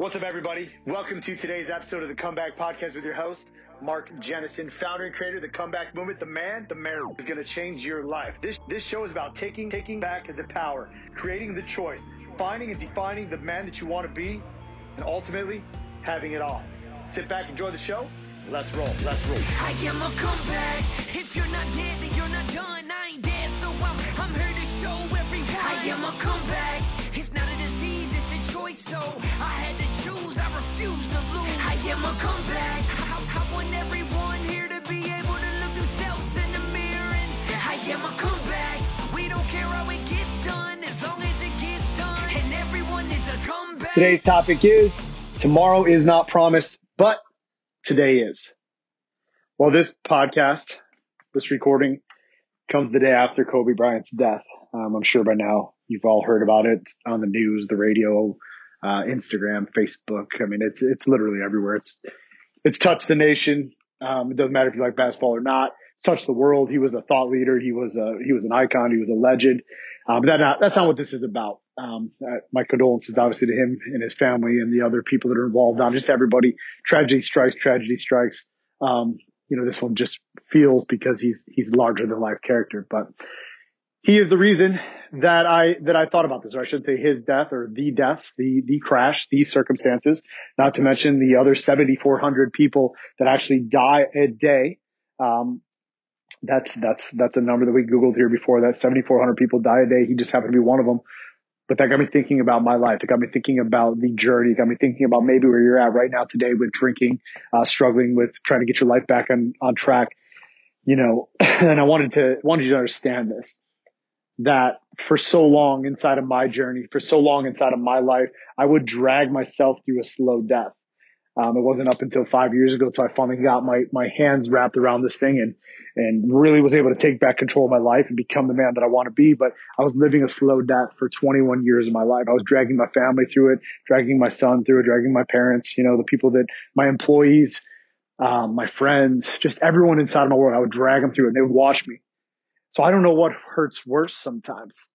What's up, everybody? Welcome to today's episode of the Comeback Podcast with your host, Mark Jennison, founder and creator of the Comeback Movement. The man, the man is going to change your life. This this show is about taking taking back the power, creating the choice, finding and defining the man that you want to be, and ultimately having it all. Sit back, enjoy the show. Let's roll. Let's roll. I am a comeback. If you're not dead, then you're not done. I ain't dead, so I'm I'm here to show. I am a comeback. Today's topic is tomorrow is not promised, but today is. Well, this podcast, this recording comes the day after Kobe Bryant's death. Um, I'm sure by now you've all heard about it on the news, the radio, uh, Instagram, Facebook. I mean, it's, it's literally everywhere. It's, it's touched the nation. Um, it doesn't matter if you like basketball or not. Touched the world. He was a thought leader. He was a, he was an icon. He was a legend. Um, that not, that's not what this is about. Um, uh, my condolences obviously to him and his family and the other people that are involved, not just everybody. Tragedy strikes, tragedy strikes. Um, you know, this one just feels because he's, he's larger than life character, but he is the reason that I, that I thought about this, or I should say his death or the deaths, the, the crash, these circumstances, not to mention the other 7,400 people that actually die a day. Um, that's, that's, that's a number that we Googled here before that 7,400 people die a day. He just happened to be one of them. But that got me thinking about my life. It got me thinking about the journey. It got me thinking about maybe where you're at right now today with drinking, uh, struggling with trying to get your life back on, on track. You know, and I wanted to, wanted you to understand this, that for so long inside of my journey, for so long inside of my life, I would drag myself through a slow death. Um, it wasn't up until five years ago until I finally got my, my hands wrapped around this thing and, and really was able to take back control of my life and become the man that I want to be. But I was living a slow death for 21 years of my life. I was dragging my family through it, dragging my son through it, dragging my parents, you know, the people that my employees, um, my friends, just everyone inside of my world. I would drag them through it and they would watch me. So I don't know what hurts worse sometimes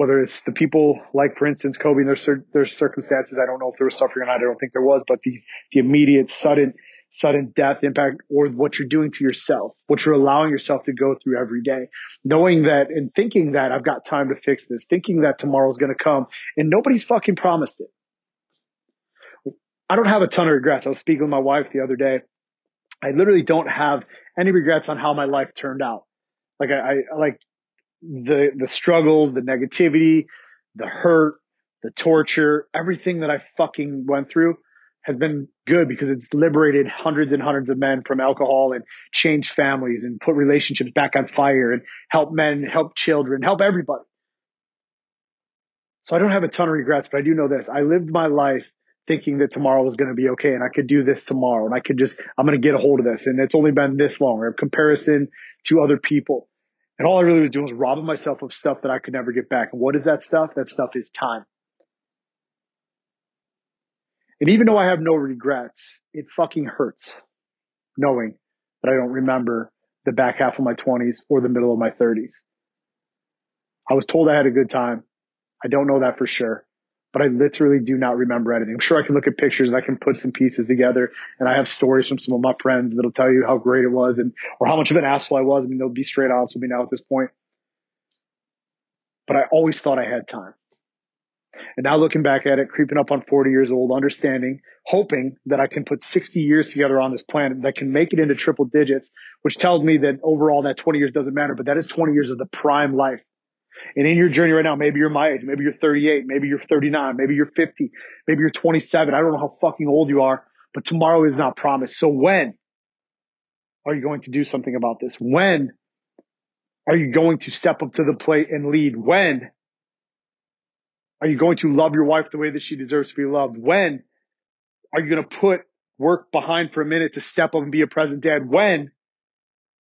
whether it's the people like, for instance, Kobe and their, their circumstances. I don't know if there was suffering or not. I don't think there was, but the, the immediate sudden, sudden death impact or what you're doing to yourself, what you're allowing yourself to go through every day, knowing that and thinking that I've got time to fix this, thinking that tomorrow's going to come and nobody's fucking promised it. I don't have a ton of regrets. I was speaking with my wife the other day. I literally don't have any regrets on how my life turned out. Like I, I like the the struggles, the negativity, the hurt, the torture, everything that I fucking went through has been good because it's liberated hundreds and hundreds of men from alcohol and changed families and put relationships back on fire and help men, help children, help everybody. So I don't have a ton of regrets, but I do know this. I lived my life thinking that tomorrow was going to be okay and I could do this tomorrow and I could just, I'm going to get a hold of this. And it's only been this long or comparison to other people. And all I really was doing was robbing myself of stuff that I could never get back. And what is that stuff? That stuff is time. And even though I have no regrets, it fucking hurts knowing that I don't remember the back half of my 20s or the middle of my 30s. I was told I had a good time. I don't know that for sure but I literally do not remember anything. I'm sure I can look at pictures and I can put some pieces together and I have stories from some of my friends that'll tell you how great it was and, or how much of an asshole I was. I mean, they'll be straight honest with me now at this point. But I always thought I had time. And now looking back at it, creeping up on 40 years old, understanding, hoping that I can put 60 years together on this planet that can make it into triple digits, which tells me that overall that 20 years doesn't matter, but that is 20 years of the prime life and in your journey right now, maybe you're my age, maybe you're 38, maybe you're 39, maybe you're 50, maybe you're 27. I don't know how fucking old you are, but tomorrow is not promised. So when are you going to do something about this? When are you going to step up to the plate and lead? When are you going to love your wife the way that she deserves to be loved? When are you going to put work behind for a minute to step up and be a present dad? When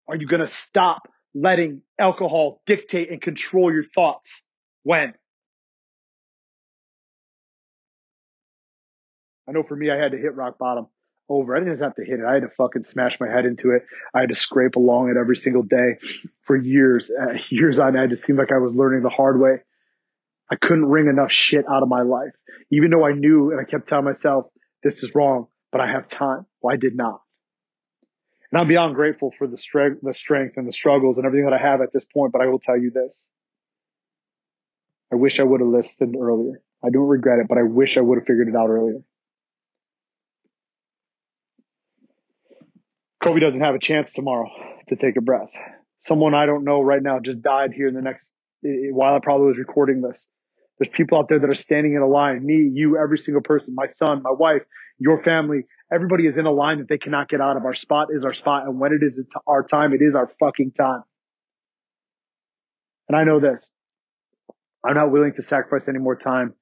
are you going to stop letting alcohol dictate and control your thoughts. When? I know for me, I had to hit rock bottom over. I didn't just have to hit it. I had to fucking smash my head into it. I had to scrape along it every single day for years, uh, years on end. It seemed like I was learning the hard way. I couldn't wring enough shit out of my life, even though I knew and I kept telling myself this is wrong, but I have time. Well, I did not. And I'm beyond grateful for the strength, the strength and the struggles and everything that I have at this point. But I will tell you this. I wish I would have listened earlier. I don't regret it, but I wish I would have figured it out earlier. Kobe doesn't have a chance tomorrow to take a breath. Someone I don't know right now just died here in the next, while I probably was recording this. There's people out there that are standing in a line. Me, you, every single person, my son, my wife, your family, everybody is in a line that they cannot get out of. Our spot is our spot. And when it is our time, it is our fucking time. And I know this. I'm not willing to sacrifice any more time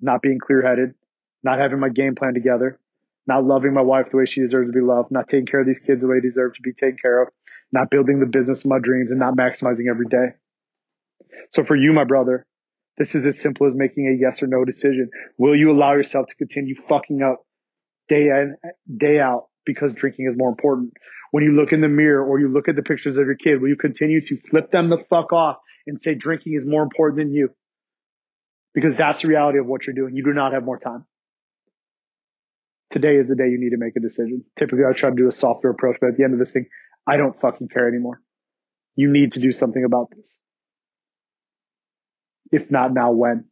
not being clear headed, not having my game plan together, not loving my wife the way she deserves to be loved, not taking care of these kids the way they deserve to be taken care of, not building the business of my dreams and not maximizing every day. So for you, my brother, this is as simple as making a yes or no decision. Will you allow yourself to continue fucking up day in, day out because drinking is more important? When you look in the mirror or you look at the pictures of your kid, will you continue to flip them the fuck off and say drinking is more important than you? Because that's the reality of what you're doing. You do not have more time today is the day you need to make a decision. Typically, I try to do a softer approach, but at the end of this thing, I don't fucking care anymore. You need to do something about this. If not now, when?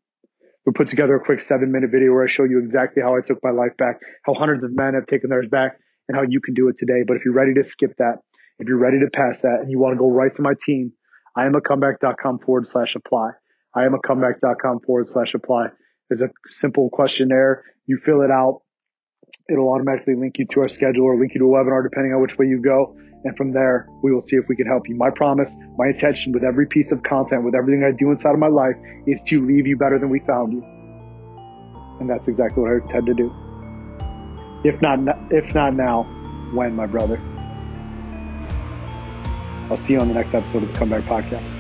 We put together a quick seven minute video where I show you exactly how I took my life back, how hundreds of men have taken theirs back, and how you can do it today. But if you're ready to skip that, if you're ready to pass that, and you want to go right to my team, I am a comeback.com forward slash apply. I am a comeback.com forward slash apply. There's a simple questionnaire. You fill it out It'll automatically link you to our schedule or link you to a webinar depending on which way you go. And from there, we will see if we can help you. My promise, my intention with every piece of content, with everything I do inside of my life is to leave you better than we found you. And that's exactly what I intend to do. If not, if not now, when, my brother? I'll see you on the next episode of the Comeback Podcast.